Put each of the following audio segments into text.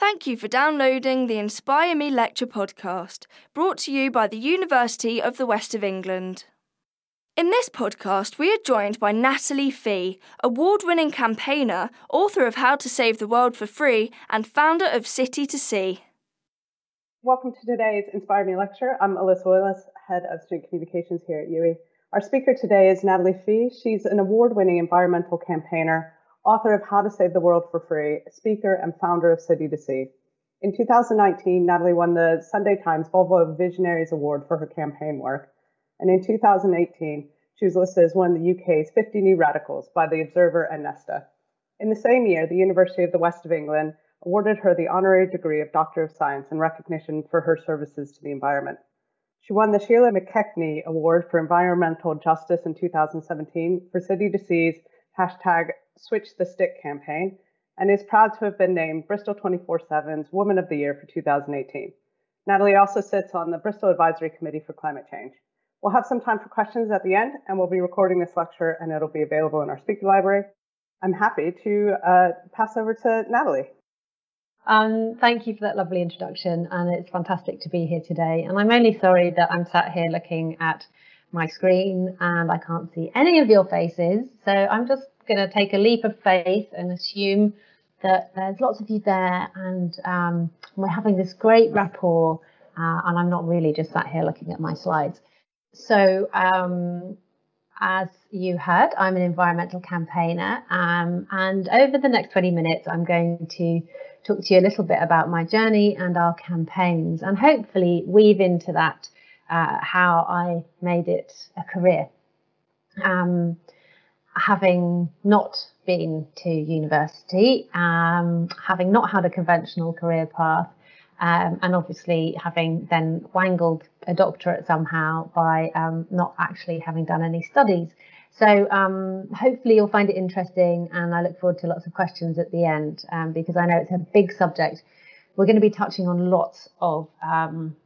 Thank you for downloading the Inspire Me Lecture podcast, brought to you by the University of the West of England. In this podcast, we are joined by Natalie Fee, award winning campaigner, author of How to Save the World for Free, and founder of City to Sea. Welcome to today's Inspire Me lecture. I'm Alyssa Willis, Head of Student Communications here at UWE. Our speaker today is Natalie Fee. She's an award winning environmental campaigner, author of How to Save the World for Free, speaker, and founder of City to Sea. In 2019, Natalie won the Sunday Times Volvo Visionaries Award for her campaign work. And in 2018, she was listed as one of the UK's 50 New Radicals by The Observer and Nesta. In the same year, the University of the West of England awarded her the honorary degree of Doctor of Science in recognition for her services to the environment. She won the Sheila McKechnie Award for Environmental Justice in 2017 for City to Sea's hashtag Switch the Stick campaign and is proud to have been named Bristol 24 7's Woman of the Year for 2018. Natalie also sits on the Bristol Advisory Committee for Climate Change. We'll have some time for questions at the end, and we'll be recording this lecture, and it'll be available in our speaker library. I'm happy to uh, pass over to Natalie. Um, thank you for that lovely introduction, and it's fantastic to be here today. And I'm only sorry that I'm sat here looking at my screen and I can't see any of your faces. So I'm just going to take a leap of faith and assume that there's lots of you there and um, we're having this great rapport uh, and I'm not really just sat here looking at my slides. So um, as you heard, I'm an environmental campaigner um, and over the next 20 minutes I'm going to talk to you a little bit about my journey and our campaigns and hopefully weave into that uh, how I made it a career. Um, having not been to university, um, having not had a conventional career path, um, and obviously having then wangled a doctorate somehow by um, not actually having done any studies. So um, hopefully you'll find it interesting, and I look forward to lots of questions at the end um, because I know it's a big subject. We're going to be touching on lots of um,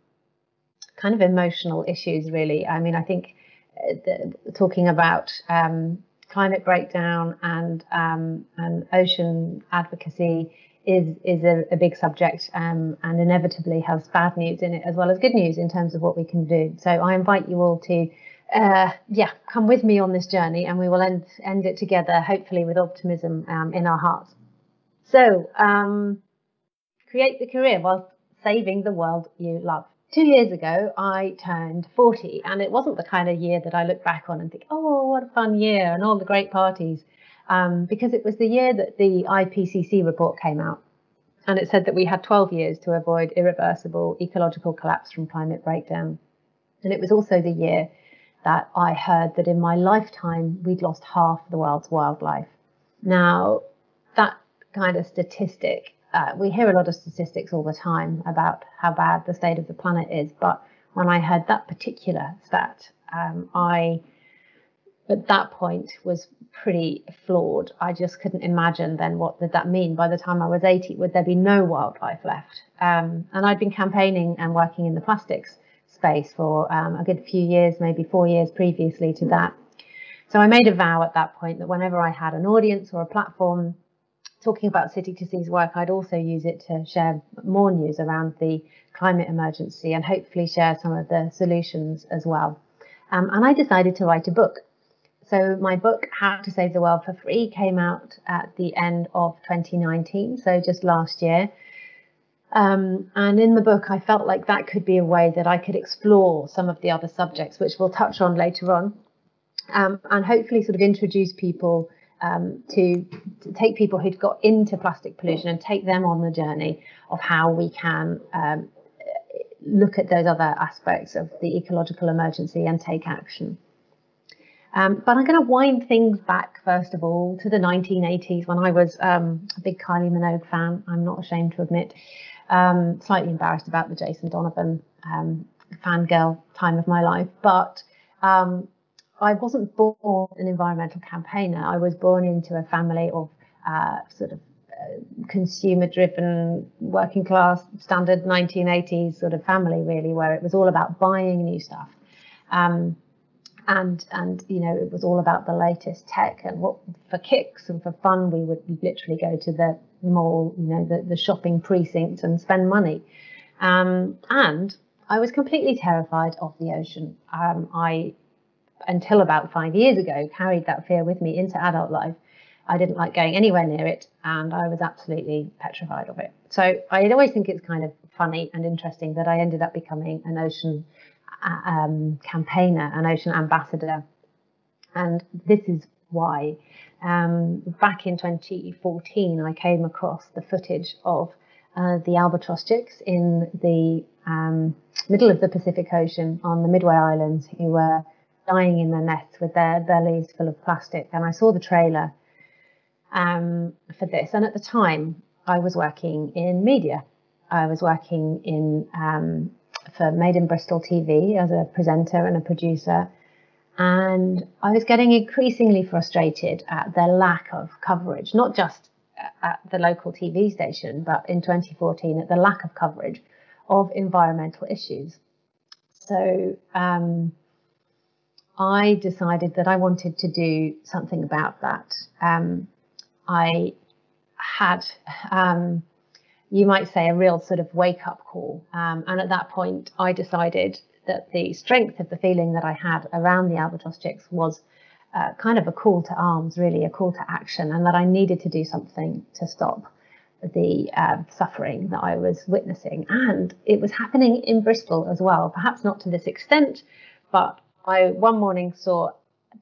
kind of emotional issues, really. I mean, I think uh, the, talking about um, climate breakdown and um, and ocean advocacy is is a, a big subject um, and inevitably has bad news in it as well as good news in terms of what we can do. So I invite you all to. Uh, yeah, come with me on this journey, and we will end end it together, hopefully with optimism um, in our hearts. So, um, create the career while saving the world you love two years ago, I turned 40, and it wasn't the kind of year that I look back on and think, oh, what a fun year, and all the great parties, um, because it was the year that the IPCC report came out. And it said that we had 12 years to avoid irreversible ecological collapse from climate breakdown. And it was also the year that I heard that in my lifetime, we'd lost half the world's wildlife. Now, that kind of statistic uh, we hear a lot of statistics all the time about how bad the state of the planet is, but when I heard that particular stat, um, I at that point was pretty floored. I just couldn't imagine then what did that mean. By the time I was 80, would there be no wildlife left? Um, and I'd been campaigning and working in the plastics space for um, a good few years, maybe four years previously to that. So I made a vow at that point that whenever I had an audience or a platform talking about City to Sea's work, I'd also use it to share more news around the climate emergency and hopefully share some of the solutions as well. Um, and I decided to write a book. So my book, How to Save the World for Free, came out at the end of 2019, so just last year. Um, and in the book, I felt like that could be a way that I could explore some of the other subjects, which we'll touch on later on, um, and hopefully sort of introduce people um, to, to, take people who've got into plastic pollution and take them on the journey of how we can um, look at those other aspects of the ecological emergency and take action. Um, but I'm going to wind things back, first of all, to the 1980s when I was um, a big Kylie Minogue fan. I'm not ashamed to admit. Um, slightly embarrassed about the Jason Donovan um, fangirl time of my life. But um, I wasn't born an environmental campaigner. I was born into a family of uh, sort of uh, consumer driven, working class, standard 1980s sort of family, really, where it was all about buying new stuff. Um, and and you know it was all about the latest tech and what for kicks and for fun we would literally go to the mall, you know, the, the shopping precinct and spend money. Um, and I was completely terrified of the ocean. Um, I, until about five years ago, carried that fear with me into adult life. I didn't like going anywhere near it, and I was absolutely petrified of it. So I always think it's kind of funny and interesting that I ended up becoming an ocean uh, um, campaigner, an ocean ambassador, and this is why. Um, back in 2014, I came across the footage of uh, the albatross chicks in the um, middle of the Pacific Ocean on the Midway Islands who were dying in their nests with their bellies full of plastic. And I saw the trailer um, for this. And at the time, I was working in media. I was working in um, for Made in Bristol TV as a presenter and a producer. And I was getting increasingly frustrated at their lack of coverage, not just at the local TV station, but in 2014 at the lack of coverage of environmental issues. So um, I decided that I wanted to do something about that. Um, I had, um, you might say, a real sort of wake up call. Um, and at that point, I decided that the strength of the feeling that I had around the albatross chicks was uh, kind of a call to arms, really, a call to action, and that I needed to do something to stop the uh, suffering that I was witnessing. And it was happening in Bristol as well, perhaps not to this extent, but I one morning saw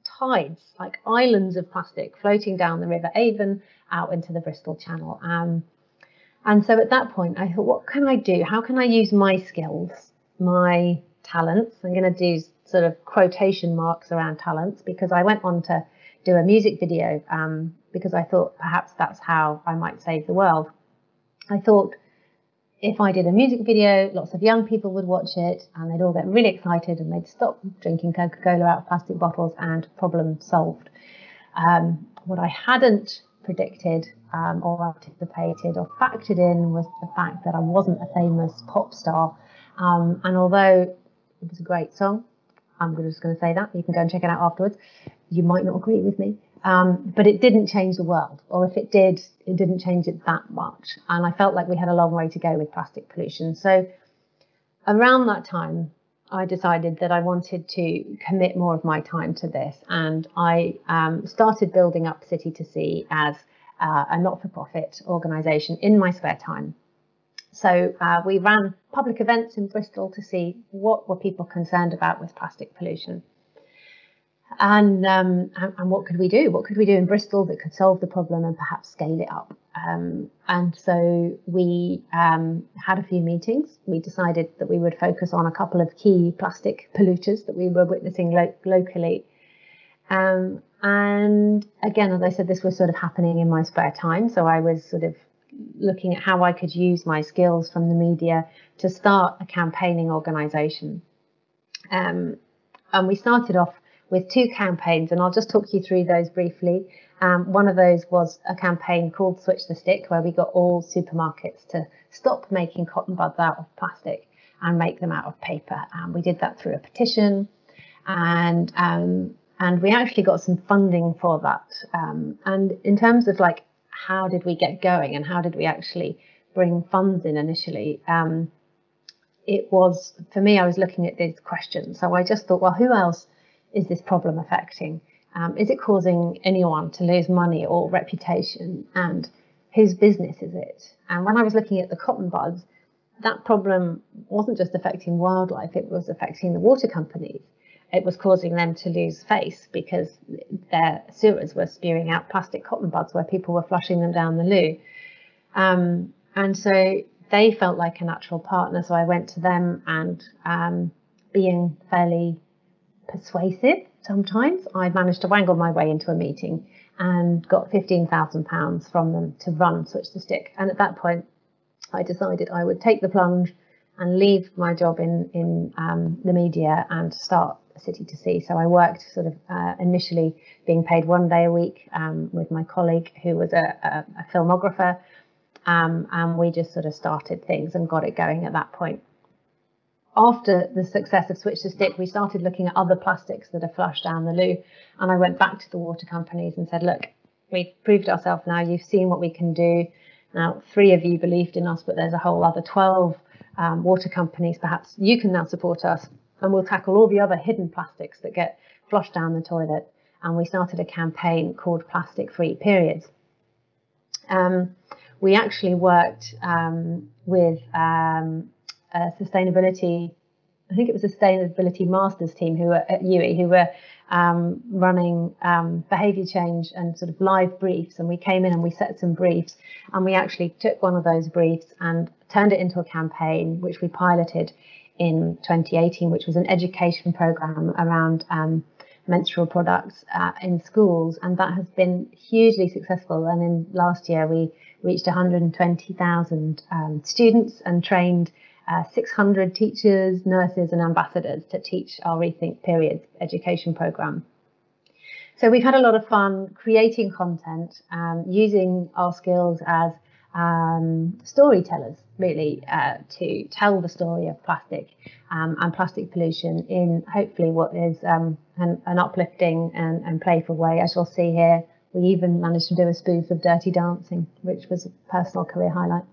tides, like islands of plastic floating down the River Avon out into the Bristol Channel. Um, and so at that point, I thought, what can I do? How can I use my skills, my talents? I'm going to do sort of quotation marks around talents because I went on to do a music video um, because I thought perhaps that's how I might save the world. I thought if I did a music video, lots of young people would watch it and they'd all get really excited and they'd stop drinking Coca Cola out of plastic bottles and problem solved. Um, what I hadn't predicted um, or anticipated or factored in was the fact that I wasn't a famous pop star. Um, and although it was a great song, I'm just going to say that. You can go and check it out afterwards. You might not agree with me, um, but it didn't change the world. Or if it did, it didn't change it that much. And I felt like we had a long way to go with plastic pollution. So around that time, I decided that I wanted to commit more of my time to this. And I um, started building up City to Sea as uh, a not for profit organisation in my spare time. So uh, we ran public events in Bristol to see what were people concerned about with plastic pollution. And, um, and, and what could we do? What could we do in Bristol that could solve the problem and perhaps scale it up? Um, and so we um, had a few meetings. We decided that we would focus on a couple of key plastic polluters that we were witnessing lo- locally. Um, and again, as I said, this was sort of happening in my spare time. So I was sort of looking at how I could use my skills from the media to start a campaigning organisation. Um, and we started off with two campaigns, and I'll just talk you through those briefly. Um, one of those was a campaign called Switch the Stick, where we got all supermarkets to stop making cotton buds out of plastic and make them out of paper. And we did that through a petition, and um, and we actually got some funding for that. Um, and in terms of like how did we get going and how did we actually bring funds in initially? Um, it was for me, I was looking at these questions. So I just thought, well, who else is this problem affecting? Um, is it causing anyone to lose money or reputation? And whose business is it? And when I was looking at the cotton buds, that problem wasn't just affecting wildlife, it was affecting the water companies it was causing them to lose face because their sewers were spewing out plastic cotton buds where people were flushing them down the loo. Um, and so they felt like a natural partner. So I went to them and um, being fairly persuasive sometimes, I managed to wangle my way into a meeting and got £15,000 from them to run Switch the Stick. And at that point, I decided I would take the plunge and leave my job in, in um, the media and start City to Sea. So I worked sort of uh, initially being paid one day a week um, with my colleague who was a, a, a filmographer. Um, and we just sort of started things and got it going at that point. After the success of Switch to Stick, we started looking at other plastics that are flushed down the loo. And I went back to the water companies and said, look, we've proved ourselves now. You've seen what we can do. Now, three of you believed in us, but there's a whole other 12 um, water companies. Perhaps you can now support us, and we'll tackle all the other hidden plastics that get flushed down the toilet. And we started a campaign called Plastic Free Periods. Um, we actually worked um, with um, sustainability I think it was a sustainability masters team who were at UWE who were um, running um, behaviour change and sort of live briefs. And we came in and we set some briefs, and we actually took one of those briefs and turned it into a campaign, which we piloted in 2018, which was an education program around um, menstrual products uh, in schools, and that has been hugely successful. And in last year, we reached 120,000 um, students and trained uh, 600 teachers, nurses, and ambassadors to teach our Rethink Periods education program. So we've had a lot of fun creating content, um, using our skills as um, storytellers, really, uh, to tell the story of plastic um, and plastic pollution in hopefully what is um, an, an, uplifting and, and playful way. As you'll see here, we even managed to do a spoof of Dirty Dancing, which was a personal career highlight.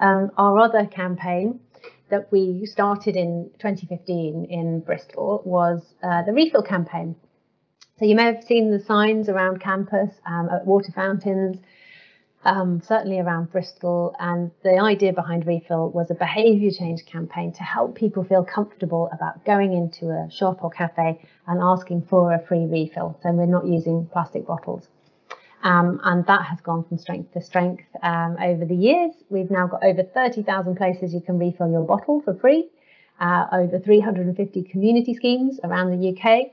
Um, our other campaign that we started in 2015 in Bristol was uh, the refill campaign. So you may have seen the signs around campus, um, at water fountains, um, certainly around Bristol. And the idea behind Refill was a behaviour change campaign to help people feel comfortable about going into a shop or cafe and asking for a free refill. So we're not using plastic bottles. Um, and that has gone from strength to strength um, over the years. We've now got over 30,000 places you can refill your bottle for free, uh, over 350 community schemes around the UK.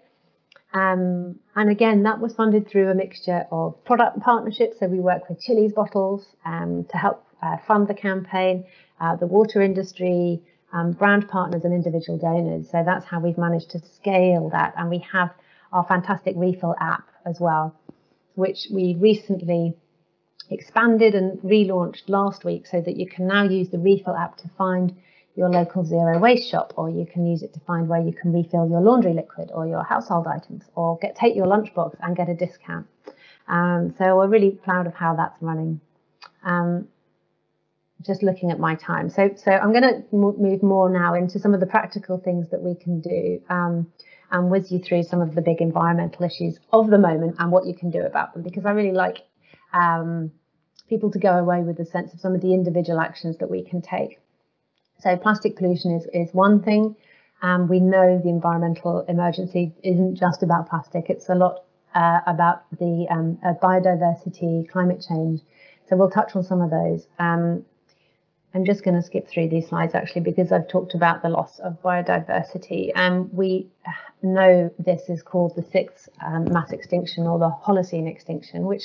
Um, and again, that was funded through a mixture of product partnerships. So we work with Chilly's bottles um, to help uh, fund the campaign, uh, the water industry, um, brand partners, and individual donors. So that's how we've managed to scale that. And we have our fantastic refill app as well which we recently expanded and relaunched last week so that you can now use the refill app to find your local zero waste shop or you can use it to find where you can refill your laundry liquid or your household items or get take your lunchbox and get a discount. Um, so we're really proud of how that's running. Um, just looking at my time. So so i'm going to move more now into some of the practical things that we can do. Um, and whiz you through some of the big environmental issues of the moment and what you can do about them because I really like um, people to go away with a sense of some of the individual actions that we can take. So plastic pollution is, is one thing. Um, we know the environmental emergency isn't just about plastic. It's a lot uh, about the um, uh, biodiversity, climate change. So we'll touch on some of those. Um, I'm just going to skip through these slides actually because I've talked about the loss of biodiversity. And um, we know this is called the sixth um, mass extinction or the Holocene extinction, which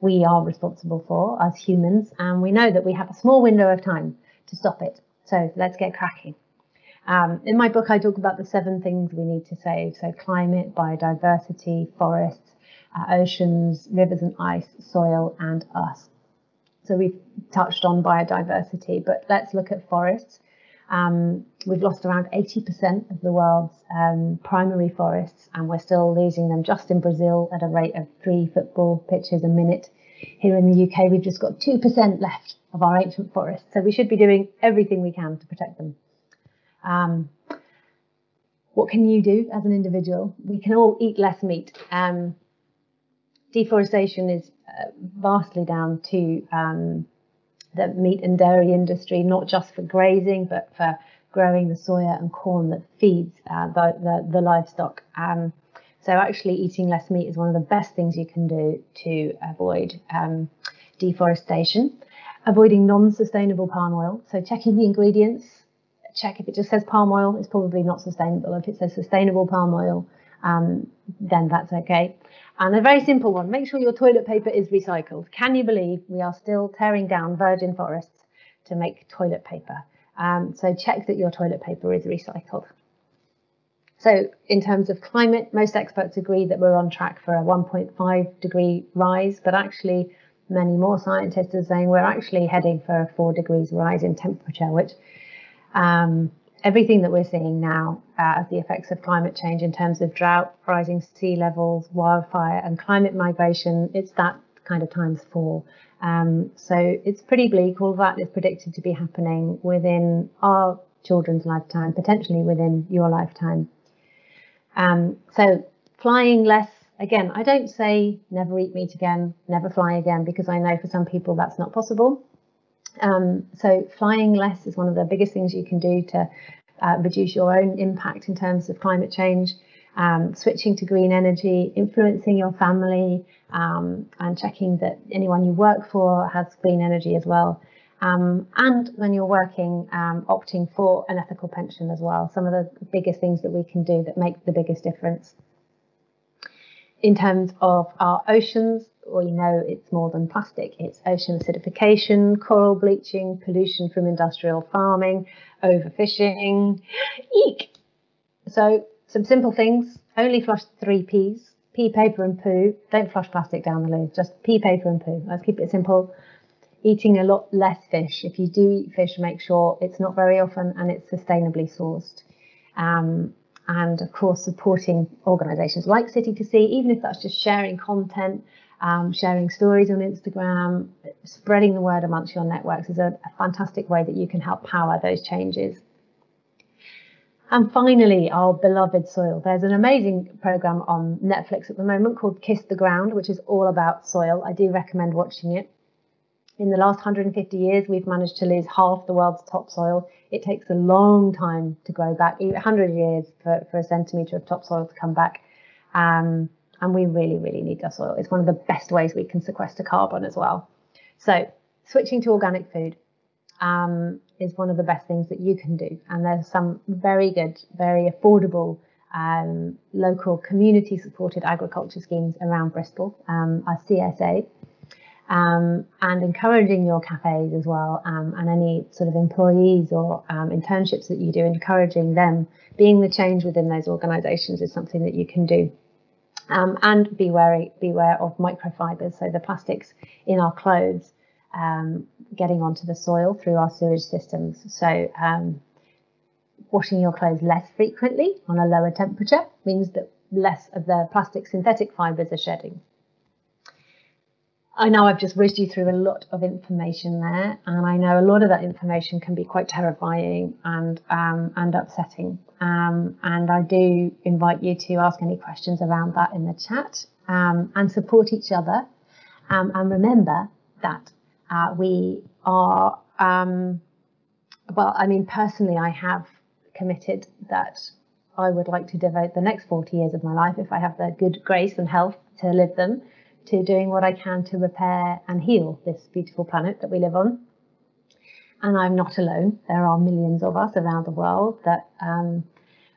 we are responsible for as humans. And we know that we have a small window of time to stop it. So let's get cracking. Um, in my book, I talk about the seven things we need to save. So climate, biodiversity, forests, uh, oceans, rivers and ice, soil, and us. So we've touched on biodiversity, but let's look at forests. Um, we've lost around 80% of the world's um, primary forests, and we're still losing them just in Brazil at a rate of three football pitches a minute. Here in the UK, we've just got 2% left of our ancient forests, so we should be doing everything we can to protect them. Um, what can you do as an individual? We can all eat less meat. Um, deforestation is uh, vastly down to um, the meat and dairy industry, not just for grazing, but for growing the soya and corn that feeds uh, the, the, the, livestock. Um, so actually eating less meat is one of the best things you can do to avoid um, deforestation. Avoiding non-sustainable palm oil, so checking the ingredients, check if it just says palm oil, it's probably not sustainable. If it says sustainable palm oil, um, then that's okay. And a very simple one, make sure your toilet paper is recycled. Can you believe we are still tearing down virgin forests to make toilet paper? Um, so check that your toilet paper is recycled. So in terms of climate, most experts agree that we're on track for a 1.5 degree rise, but actually many more scientists are saying we're actually heading for a four degrees rise in temperature, which um, everything that we're seeing now uh, as the effects of climate change in terms of drought, rising sea levels, wildfire, and climate migration, it's that kind of times four. Um, so it's pretty bleak. All that is predicted to be happening within our children's lifetime, potentially within your lifetime. Um, so flying less, again, I don't say never eat meat again, never fly again, because I know for some people that's not possible. Um, so flying less is one of the biggest things you can do to uh, reduce your own impact in terms of climate change. Um, switching to green energy, influencing your family, um, and checking that anyone you work for has green energy as well. Um, and when you're working, um, opting for an ethical pension as well. Some of the biggest things that we can do that make the biggest difference. In terms of our oceans, we know it's more than plastic. It's ocean acidification, coral bleaching, pollution from industrial farming, overfishing. Eek! So some simple things. Only flush three P's. Pee, paper and poo. Don't flush plastic down the loo. Just pee, paper and poo. Let's keep it simple. Eating a lot less fish. If you do eat fish, make sure it's not very often and it's sustainably sourced. Um, and of course, supporting organisations like City to Sea, even if that's just sharing content, um, sharing stories on Instagram, spreading the word amongst your networks is a, a fantastic way that you can help power those changes. And finally, our beloved soil. There's an amazing program on Netflix at the moment called Kiss the Ground, which is all about soil. I do recommend watching it. In the last 150 years, we've managed to lose half the world's topsoil. It takes a long time to grow back, 100 years for, for a centimetre of topsoil to come back. Um, and we really, really need our soil. It's one of the best ways we can sequester carbon as well. So, switching to organic food um, is one of the best things that you can do. And there's some very good, very affordable um, local community supported agriculture schemes around Bristol, um, our CSA, um, and encouraging your cafes as well, um, and any sort of employees or um, internships that you do, encouraging them being the change within those organisations is something that you can do. Um, and be wary, beware of microfibers, so the plastics in our clothes um, getting onto the soil through our sewage systems. So um, washing your clothes less frequently on a lower temperature means that less of the plastic synthetic fibers are shedding. I know I've just whizzed you through a lot of information there, and I know a lot of that information can be quite terrifying and um, and upsetting. Um, and I do invite you to ask any questions around that in the chat um, and support each other. Um, and remember that uh, we are, um, well, I mean, personally, I have committed that I would like to devote the next 40 years of my life, if I have the good grace and health to live them, to doing what I can to repair and heal this beautiful planet that we live on. And I'm not alone. There are millions of us around the world that um,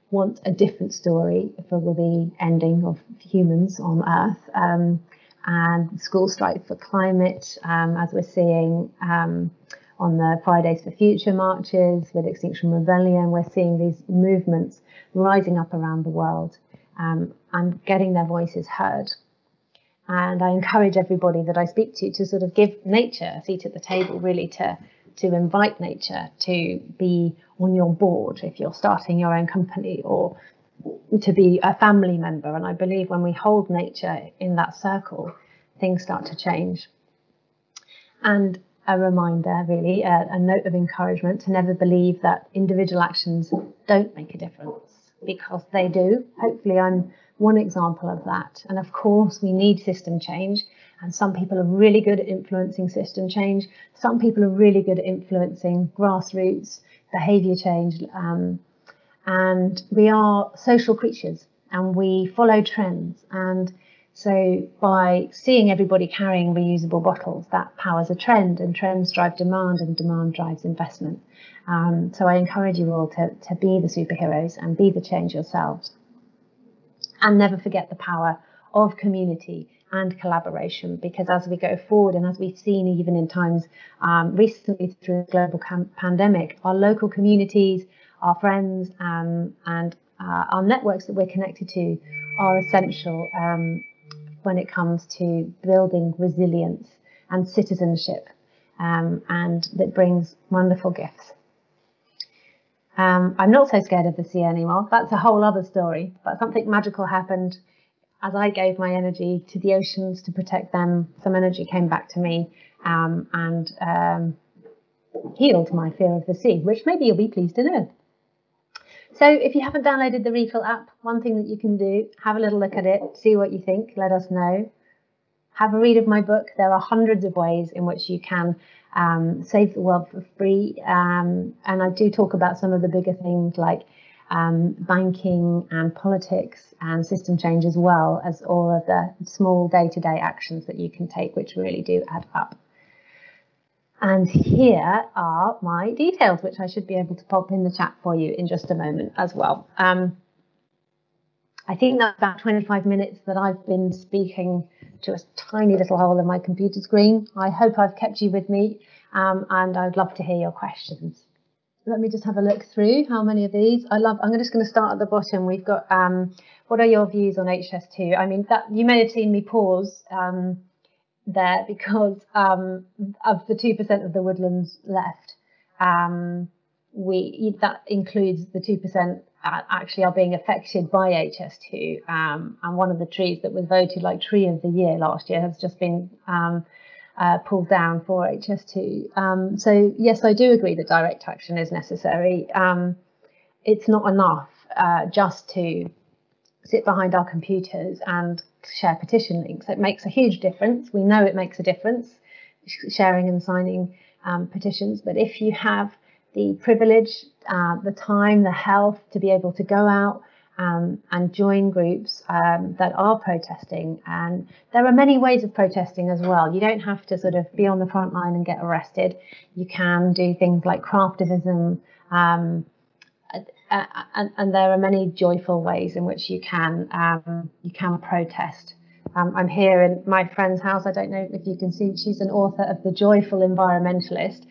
want a different story for the ending of humans on Earth. Um, and school strike for climate, um, as we're seeing um, on the Fridays for Future marches with Extinction Rebellion. We're seeing these movements rising up around the world um, and getting their voices heard. And I encourage everybody that I speak to to sort of give nature a seat at the table, really to to invite nature to be on your board if you're starting your own company or to be a family member. And I believe when we hold nature in that circle, things start to change. And a reminder, really, a, a note of encouragement to never believe that individual actions don't make a difference because they do. Hopefully, I'm one example of that. And of course, we need system change. And some people are really good at influencing system change. Some people are really good at influencing grassroots behavior change. Um, and we are social creatures and we follow trends. And so by seeing everybody carrying reusable bottles, that powers a trend and trends drive demand and demand drives investment. Um, so I encourage you all to, to be the superheroes and be the change yourselves. And never forget the power of community and collaboration because as we go forward and as we've seen even in times um, recently through the global cam- pandemic, our local communities, our friends um, and uh, our networks that we're connected to are essential um, when it comes to building resilience and citizenship, um, and that brings wonderful gifts. Um, I'm not so scared of the sea anymore. That's a whole other story. But something magical happened as I gave my energy to the oceans to protect them, some energy came back to me um, and um, healed my fear of the sea, which maybe you'll be pleased to know. So if you haven't downloaded the Refill app, one thing that you can do, have a little look at it, see what you think, let us know. Have a read of my book. There are hundreds of ways in which you can um, save the world for free. Um, and I do talk about some of the bigger things like um, banking and politics and system change as well as all of the small day-to-day actions that you can take, which really do add up. And here are my details, which I should be able to pop in the chat for you in just a moment as well. Um, I think that's about 25 minutes that I've been speaking to a tiny little hole in my computer screen. I hope I've kept you with me um, and I'd love to hear your questions. Let me just have a look through how many of these. I love, I'm just going to start at the bottom. We've got, um, what are your views on HS2? I mean, that you may have seen me pause um, there because um, of the 2% of the woodlands left, um, we that includes the 2% actually are being affected by HS2. Um, and one of the trees that was voted like tree of the year last year has just been um, uh, pulled down for HS2. Um, so yes, I do agree that direct action is necessary. Um, it's not enough uh, just to sit behind our computers and share petition links. It makes a huge difference. We know it makes a difference, sharing and signing um, petitions. But if you have the privilege, uh, the time, the health to be able to go out um, and join groups um, that are protesting. And there are many ways of protesting as well. You don't have to sort of be on the front line and get arrested. You can do things like craftivism. Um, and, and, there are many joyful ways in which you can um, you can protest. Um, I'm here in my friend's house. I don't know if you can see. She's an author of The Joyful Environmentalist,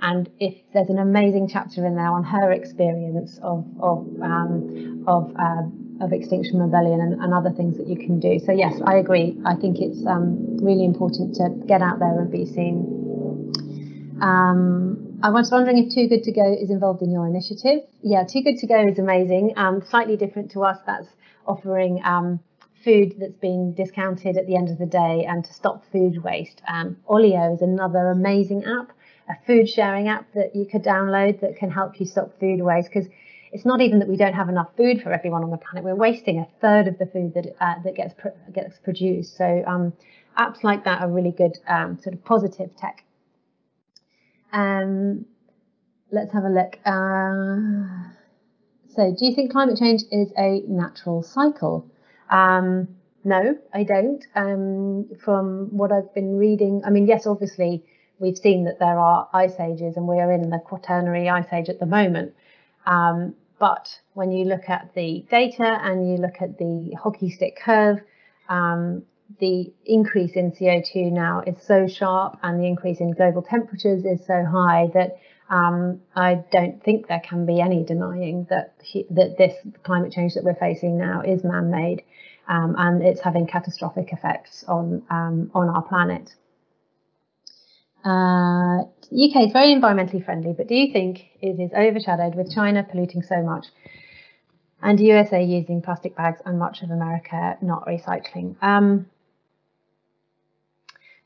and if there's an amazing chapter in there on her experience of of um, of uh, of Extinction Rebellion and, and, other things that you can do. So yes, I agree. I think it's um, really important to get out there and be seen. Um, I was wondering if Too Good to Go is involved in your initiative. Yeah, Too Good to Go is amazing. Um, slightly different to us. That's offering um, food that's been discounted at the end of the day and to stop food waste. Um, Olio is another amazing app a food sharing app that you could download that can help you stop food waste because it's not even that we don't have enough food for everyone on the planet. We're wasting a third of the food that uh, that gets pr- gets produced. So um, apps like that are really good um, sort of positive tech. Um, let's have a look. Uh, so, do you think climate change is a natural cycle? Um, no, I don't. Um, from what I've been reading, I mean, yes, obviously we've seen that there are ice ages and we're in the quaternary ice age at the moment. Um, but when you look at the data and you look at the hockey stick curve, um, the increase in CO2 now is so sharp and the increase in global temperatures is so high that um, I don't think there can be any denying that he, that this climate change that we're facing now is man-made um, and it's having catastrophic effects on um, on our planet. Uh, UK is very environmentally friendly, but do you think it is overshadowed with China polluting so much and USA using plastic bags and much of America not recycling? Um,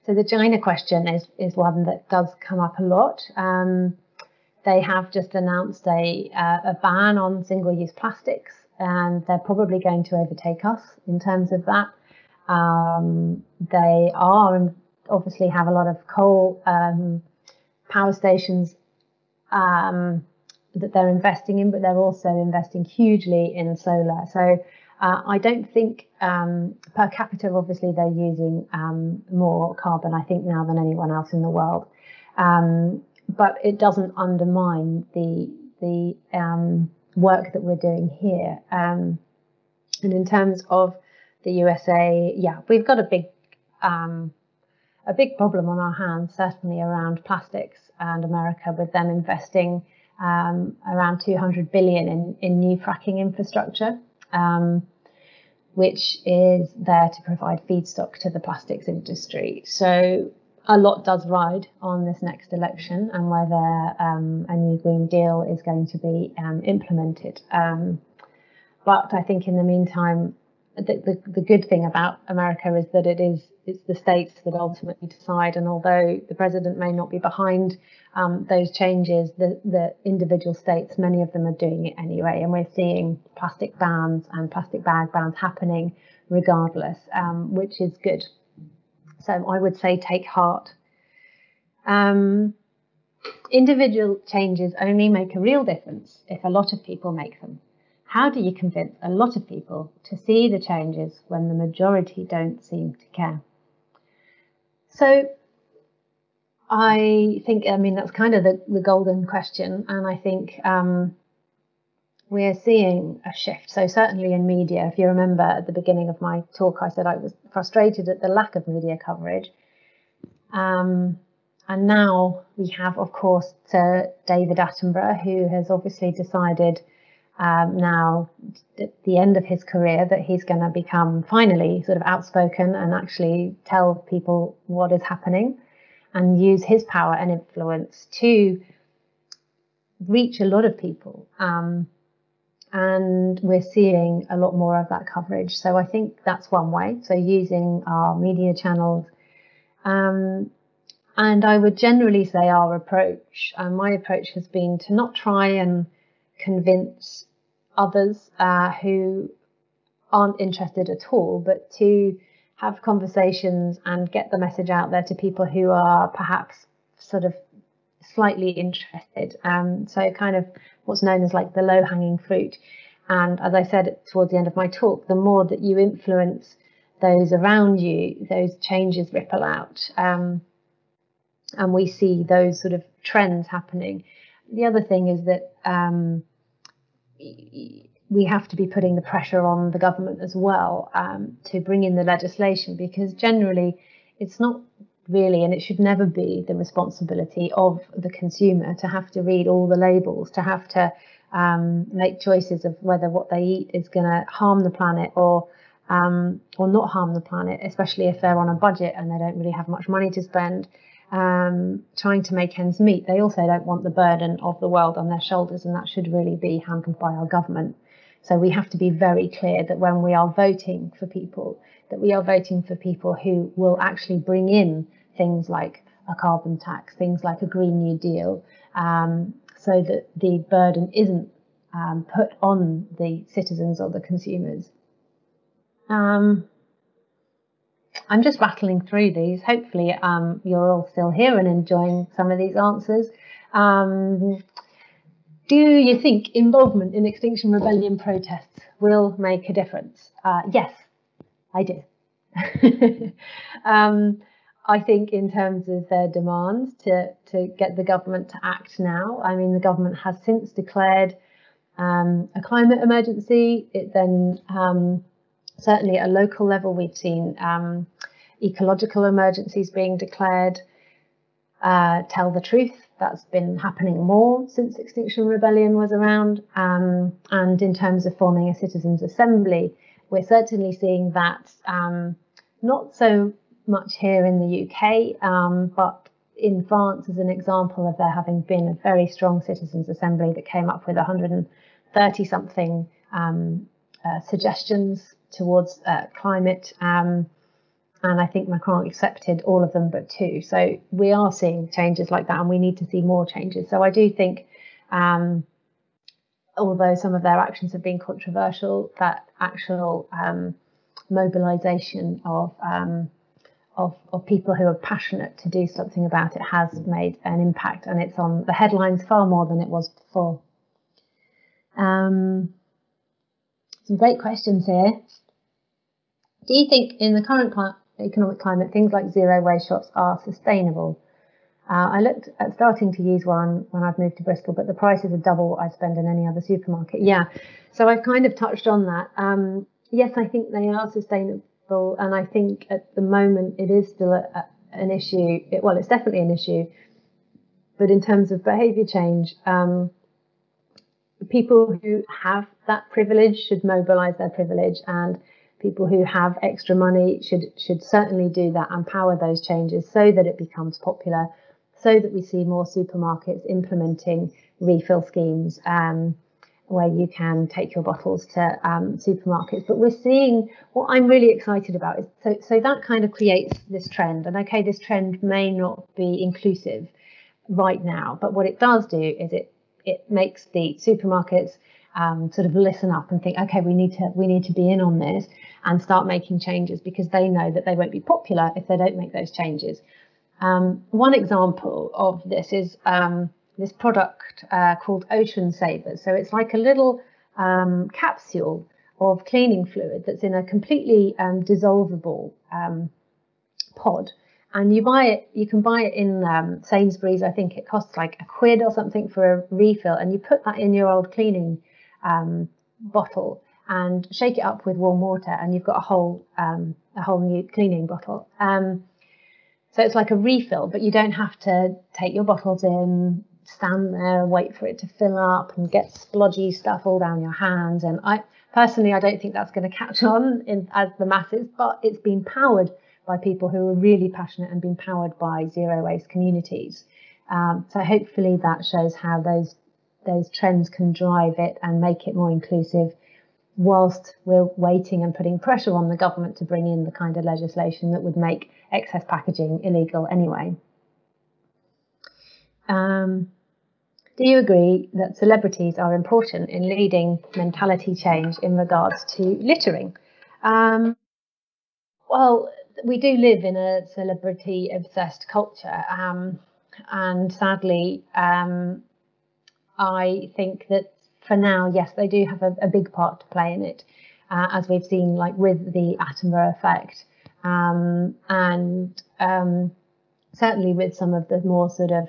so the China question is, is one that does come up a lot. Um, they have just announced a, uh, a ban on single-use plastics, and they're probably going to overtake us in terms of that. Um, they are obviously have a lot of coal um, power stations um, that they're investing in, but they're also investing hugely in solar. So uh, I don't think um, per capita, obviously, they're using um, more carbon, I think, now than anyone else in the world. Um, but it doesn't undermine the the um, work that we're doing here. and in terms of the USA, yeah, we've got a big um, a big problem on our hands, certainly around plastics and America, with them investing um, around 200 billion in, in new fracking infrastructure, um, which is there to provide feedstock to the plastics industry. So a lot does ride on this next election and whether um, a new Green Deal is going to be um, implemented. Um, but I think in the meantime, the, the, the good thing about America is that it is it's the states that ultimately decide. And although the president may not be behind um, those changes, the, the individual states, many of them are doing it anyway. And we're seeing plastic bans and plastic bag bans happening regardless, um, which is good. So I would say take heart. Um, individual changes only make a real difference if a lot of people make them. How do you convince a lot of people to see the changes when the majority don't seem to care? So I think, I mean, that's kind of the, the golden question. And I think um, we're seeing a shift. So, certainly in media, if you remember at the beginning of my talk, I said I was frustrated at the lack of media coverage. Um, and now we have, of course, David Attenborough, who has obviously decided um, now at the end of his career that he's going to become finally sort of outspoken and actually tell people what is happening and use his power and influence to reach a lot of people. Um, and we're seeing a lot more of that coverage. So I think that's one way. So using our media channels. Um, and I would generally say our approach, and my approach has been to not try and convince others uh, who aren't interested at all, but to have conversations and get the message out there to people who are perhaps sort of slightly interested. Um, so, kind of what's known as like the low hanging fruit. And as I said towards the end of my talk, the more that you influence those around you, those changes ripple out. Um, and we see those sort of trends happening. The other thing is that um, we have to be putting the pressure on the government as well um, to bring in the legislation because generally it's not really and it should never be the responsibility of the consumer to have to read all the labels to have to um, make choices of whether what they eat is going to harm the planet or um, or not harm the planet especially if they're on a budget and they don't really have much money to spend um, trying to make ends meet, they also don't want the burden of the world on their shoulders, and that should really be handled by our government. So we have to be very clear that when we are voting for people, that we are voting for people who will actually bring in things like a carbon tax, things like a Green New Deal, um, so that the burden isn't um, put on the citizens or the consumers. Um, I'm just rattling through these. Hopefully, um, you're all still here and enjoying some of these answers. Um, do you think involvement in Extinction Rebellion protests will make a difference? Uh, yes, I do. um, I think in terms of their demands to, to get the government to act now, I mean, the government has since declared um, a climate emergency. It then um, certainly at a local level, we've seen um, ecological emergencies being declared. Uh, tell the truth, that's been happening more since Extinction Rebellion was around. Um, and in terms of forming a citizens' assembly, we're certainly seeing that um, not so much here in the UK, um, but in France, as an example of there having been a very strong citizens' assembly that came up with 130 something um, uh, suggestions towards uh, climate. Um, and I think Macron accepted all of them but two. So we are seeing changes like that, and we need to see more changes. So I do think, um, although some of their actions have been controversial, that actual um, mobilisation of, um, of of people who are passionate to do something about it has made an impact, and it's on the headlines far more than it was before. Um, some great questions here. Do you think in the current economic climate, things like zero waste shops are sustainable? Uh, I looked at starting to use one when I've moved to Bristol, but the prices are double what I spend in any other supermarket. Yeah, so I've kind of touched on that. Um, yes, I think they are sustainable, and I think at the moment it is still a, a, an issue. It, well, it's definitely an issue, but in terms of behaviour change, um, people who have that privilege should mobilise their privilege and people who have extra money should should certainly do that and power those changes so that it becomes popular, so that we see more supermarkets implementing refill schemes. Um, where you can take your bottles to um, supermarkets. But we're seeing what I'm really excited about is so so that kind of creates this trend. And okay, this trend may not be inclusive right now, but what it does do is it it makes the supermarkets um, sort of listen up and think, okay, we need to we need to be in on this and start making changes because they know that they won't be popular if they don't make those changes. Um, one example of this is um, this product uh, called Ocean Savers. So it's like a little um, capsule of cleaning fluid that's in a completely um, dissolvable um, pod. And you buy it, you can buy it in um, Sainsbury's. I think it costs like a quid or something for a refill. And you put that in your old cleaning um, bottle and shake it up with warm water, and you've got a whole um, a whole new cleaning bottle. so it's like a refill, but you don't have to take your bottles in, stand there wait for it to fill up and get splodgy stuff all down your hands. And I personally, I don't think that's going to catch on in, as the masses, but it's been powered by people who are really passionate and been powered by zero waste communities. Um, so hopefully that shows how those those trends can drive it and make it more inclusive whilst we're waiting and putting pressure on the government to bring in the kind of legislation that would make excess packaging illegal anyway. Um, do you agree that celebrities are important in leading mentality change in regards to littering? Um, well, we do live in a celebrity obsessed culture. Um, and sadly, um, I think that for now, yes, they do have a, a big part to play in it, uh, as we've seen, like with the Attenborough effect, um, and um, certainly with some of the more sort of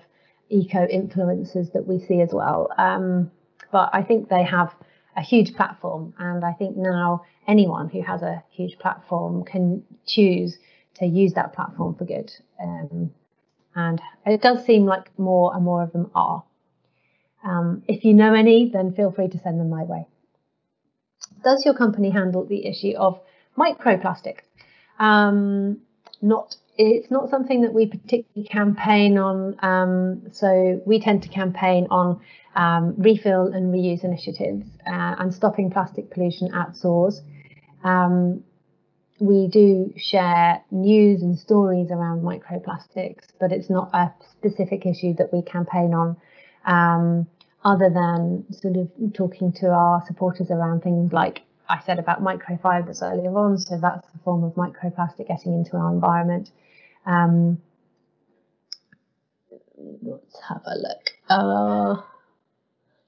eco influencers that we see as well. Um, but I think they have a huge platform, and I think now anyone who has a huge platform can choose to use that platform for good. Um, and it does seem like more and more of them are. Um, if you know any, then feel free to send them my way. Does your company handle the issue of microplastics? Um, not it's not something that we particularly campaign on. Um, so we tend to campaign on um, refill and reuse initiatives uh, and stopping plastic pollution at source. Um, we do share news and stories around microplastics, but it's not a specific issue that we campaign on. Um, other than sort of talking to our supporters around things like I said about microfibers earlier on. So that's the form of microplastic getting into our environment. Um, let's have a look. Uh,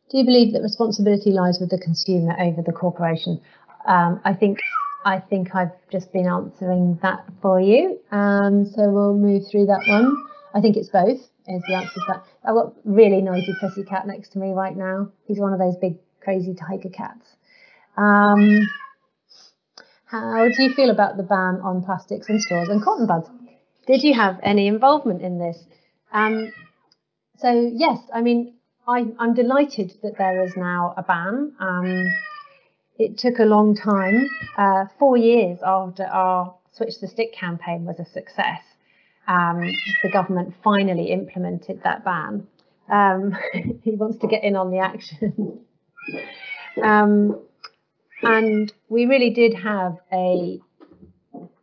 do you believe that responsibility lies with the consumer over the corporation? Um, I think I think I've just been answering that for you. Um, so we'll move through that one. I think it's both. Is the answer to that? I've got really noisy pussy cat next to me right now. He's one of those big crazy tiger cats. Um, how do you feel about the ban on plastics and straws and cotton buds? Did you have any involvement in this? Um, so yes, I mean, I, am delighted that there is now a ban. Um, it took a long time, uh, four years after our Switch the Stick campaign was a success. Um, the government finally implemented that ban. Um, he wants to get in on the action. um, and we really did have a,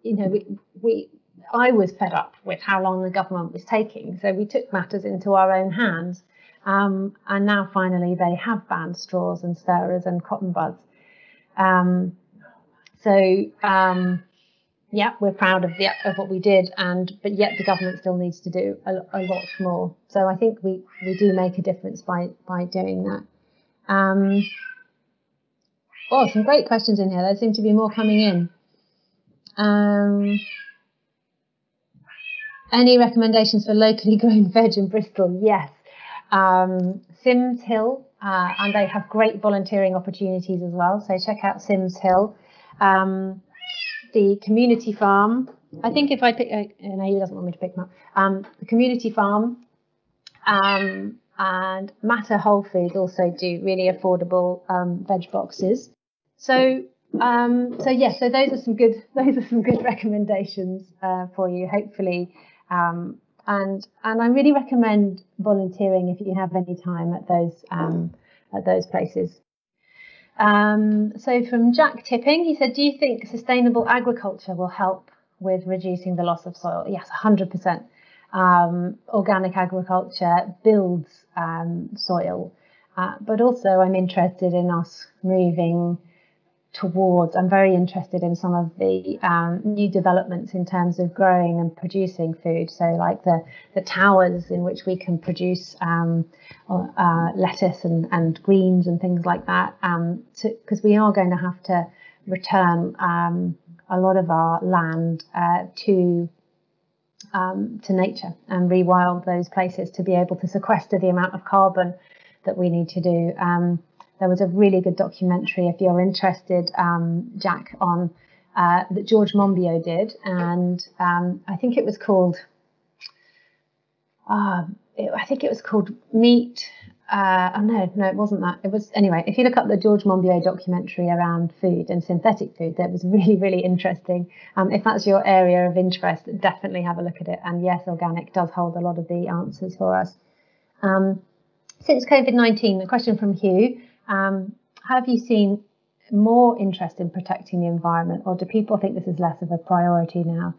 you know, we, we I was fed up with how long the government was taking. So we took matters into our own hands. Um, and now finally they have banned straws and stirrers and cotton buds. Um, so um, yeah, we're proud of the of what we did, and but yet the government still needs to do a, a lot more. So I think we we do make a difference by by doing that. Um, oh, some great questions in here. There seem to be more coming in. Um, any recommendations for locally grown veg in Bristol? Yes. Um, Sims Hill, uh, and they have great volunteering opportunities as well. So check out Sims Hill. Um, the community farm. I think if I pick, uh, no, he doesn't want me to pick them up. Um, the community farm um, and Matter Whole Foods also do really affordable um, veg boxes. So, um, so yes, yeah, so those are some good, those are some good recommendations uh, for you. Hopefully, um, and and I really recommend volunteering if you have any time at those um, at those places. Um, so from Jack Tipping, he said, "Do you think sustainable agriculture will help with reducing the loss of soil?" Yes, 100%. Um, organic agriculture builds um, soil, uh, but also I'm interested in us moving towards. I'm very interested in some of the um, new developments in terms of growing and producing food. So, like the the towers in which we can produce um, uh, lettuce and, and greens and things like that. Because um, we are going to have to return um, a lot of our land uh, to um, to nature and rewild those places to be able to sequester the amount of carbon that we need to do. Um, there was a really good documentary, if you're interested, um, Jack, on uh, that George Monbiot did, and um, I think it was called. Uh, it, I think it was called Meat. Uh, oh no, no, it wasn't that. It was anyway. If you look up the George Monbiot documentary around food and synthetic food, that was really, really interesting. Um, if that's your area of interest, definitely have a look at it. And yes, organic does hold a lot of the answers for us. Um, since COVID 19, the question from Hugh um, have you seen more interest in protecting the environment, or do people think this is less of a priority now?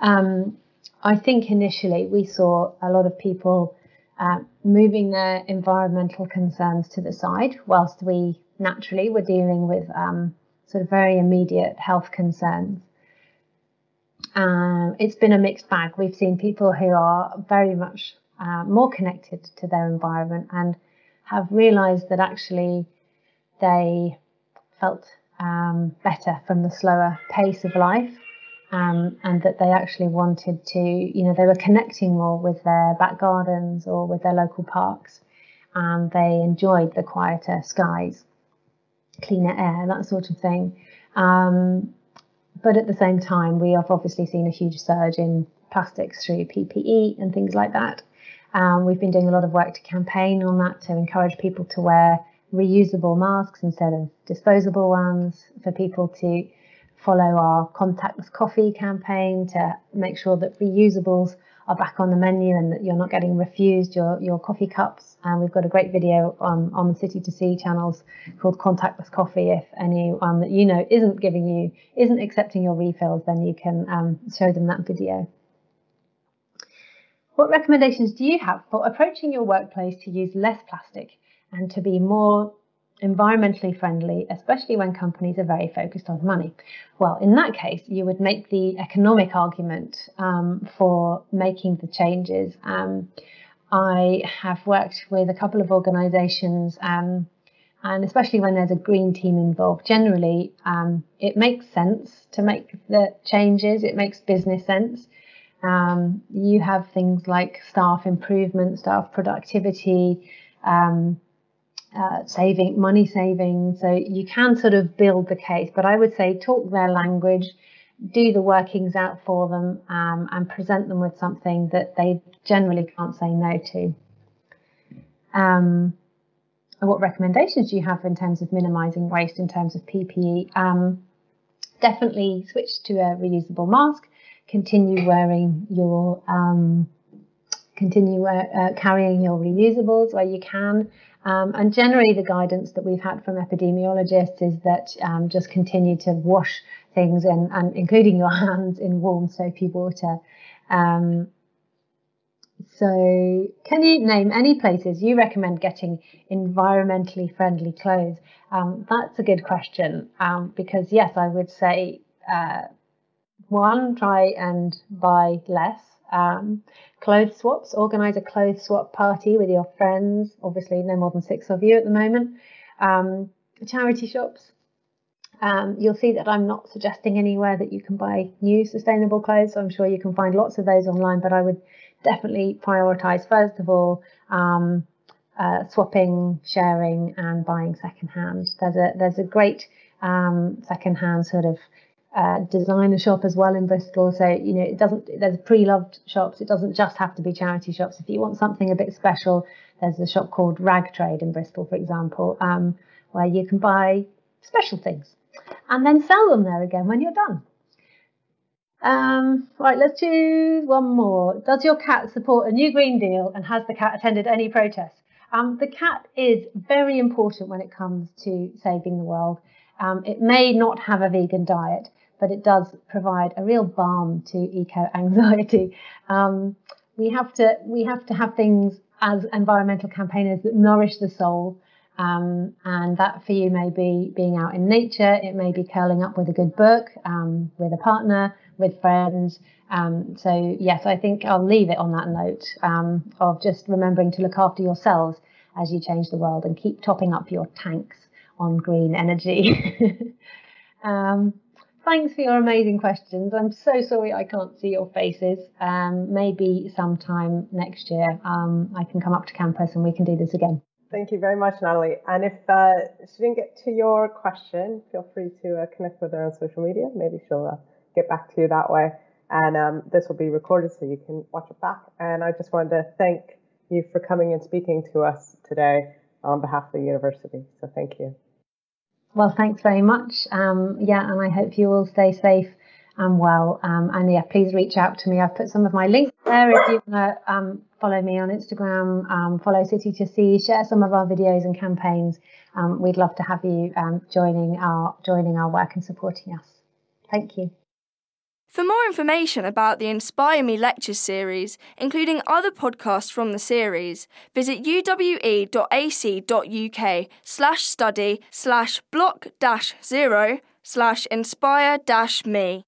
Um, I think initially we saw a lot of people uh, moving their environmental concerns to the side, whilst we naturally were dealing with um, sort of very immediate health concerns. Um, it's been a mixed bag. We've seen people who are very much uh, more connected to their environment and have realized that actually they felt um, better from the slower pace of life um, and that they actually wanted to, you know, they were connecting more with their back gardens or with their local parks and they enjoyed the quieter skies, cleaner air, that sort of thing. Um, but at the same time, we have obviously seen a huge surge in plastics through PPE and things like that. Um, we've been doing a lot of work to campaign on that to encourage people to wear reusable masks instead of disposable ones, for people to follow our contactless coffee campaign to make sure that reusables are back on the menu and that you're not getting refused your, your coffee cups. And we've got a great video on, on the City to Sea channels called Contactless Coffee. If anyone that you know isn't giving you, isn't accepting your refills, then you can um, show them that video. What recommendations do you have for approaching your workplace to use less plastic and to be more environmentally friendly, especially when companies are very focused on money? Well, in that case, you would make the economic argument um, for making the changes. Um, I have worked with a couple of organizations. Um, and especially when there's a green team involved, generally um, it makes sense to make the changes. It makes business sense. Um, you have things like staff improvement, staff productivity, um, uh, saving money saving. So you can sort of build the case, but I would say talk their language, do the workings out for them, um, and present them with something that they generally can't say no to. Um, what recommendations do you have in terms of minimizing waste in terms of PPE? Um, definitely switch to a reusable mask continue wearing your um, continue uh, uh, carrying your reusables where you can. Um, and generally, the guidance that we've had from epidemiologists is that um, just continue to wash things in, and including your hands in warm soapy water. Um, so, can you name any places you recommend getting environmentally friendly clothes? Um, that's a good question um, because, yes, I would say uh, one, try and buy less. Um, clothes swaps, organize a clothes swap party with your friends. Obviously, no more than six of you at the moment. Um, charity shops. Um, you'll see that I'm not suggesting anywhere that you can buy new sustainable clothes. I'm sure you can find lots of those online, but I would definitely prioritize, first of all, um, uh, swapping, sharing, and buying secondhand. There's a there's a great um, secondhand sort of uh, designer shop as well in Bristol. So you know, it doesn't. There's pre-loved shops. It doesn't just have to be charity shops. If you want something a bit special, there's a shop called Rag Trade in Bristol, for example, um, where you can buy special things and then sell them there again when you're done. Um, right, let's choose one more. Does your cat support a new Green Deal and has the cat attended any protests? Um, the cat is very important when it comes to saving the world. Um, it may not have a vegan diet, but it does provide a real balm to eco anxiety. Um, we have to we have to have things as environmental campaigners that nourish the soul. Um, and that for you may be being out in nature, it may be curling up with a good book, um, with a partner, with friends. Um, so, yes, I think I'll leave it on that note um, of just remembering to look after yourselves as you change the world and keep topping up your tanks on green energy. Um, thanks for your amazing questions. I'm so sorry I can't see your faces. Um, maybe sometime next year I can come up to campus and we can do this again. Thank you very much, Natalie. And if uh, she didn't get to your question, feel free to uh, connect with her on social media. Maybe she'll uh, get back to you that way. And um, this will be recorded so you can watch it back. And I just wanted to thank you for coming and speaking to us today on behalf of the university. So thank you. Well, thanks very much. Um, yeah, and I hope you all stay safe and well. Um, and yeah, please reach out to me. I've put some of my links there if you want to um, follow me on Instagram, um, follow City to Sea, share some of our videos and campaigns. Um, we'd love to have you um, joining our joining our work and supporting us. Thank you. For more information about the Inspire Me Lectures series, including other podcasts from the series, visit uwe.ac.uk slash study slash block dash zero slash inspire dash me.